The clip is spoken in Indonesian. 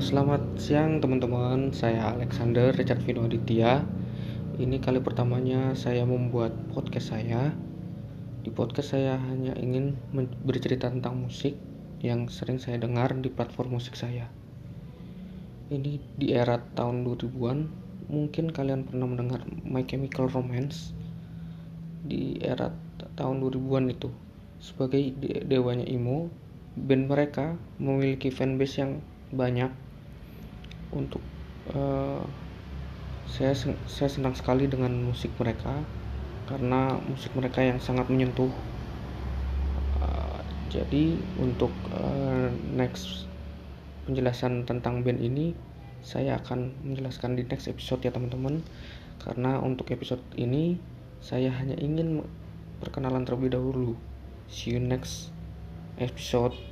selamat siang teman-teman, saya Alexander Richard Vino Aditya. Ini kali pertamanya saya membuat podcast saya. Di podcast saya hanya ingin bercerita tentang musik yang sering saya dengar di platform musik saya. Ini di era tahun 2000-an, mungkin kalian pernah mendengar My Chemical Romance di era tahun 2000-an itu. Sebagai dewanya emo, band mereka memiliki fanbase yang banyak untuk uh, saya saya senang sekali dengan musik mereka karena musik mereka yang sangat menyentuh. Uh, jadi untuk uh, next penjelasan tentang band ini saya akan menjelaskan di next episode ya teman-teman. Karena untuk episode ini saya hanya ingin perkenalan terlebih dahulu. See you next episode